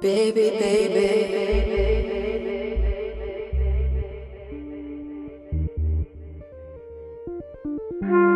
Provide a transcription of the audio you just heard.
baby, baby. Mm-hmm.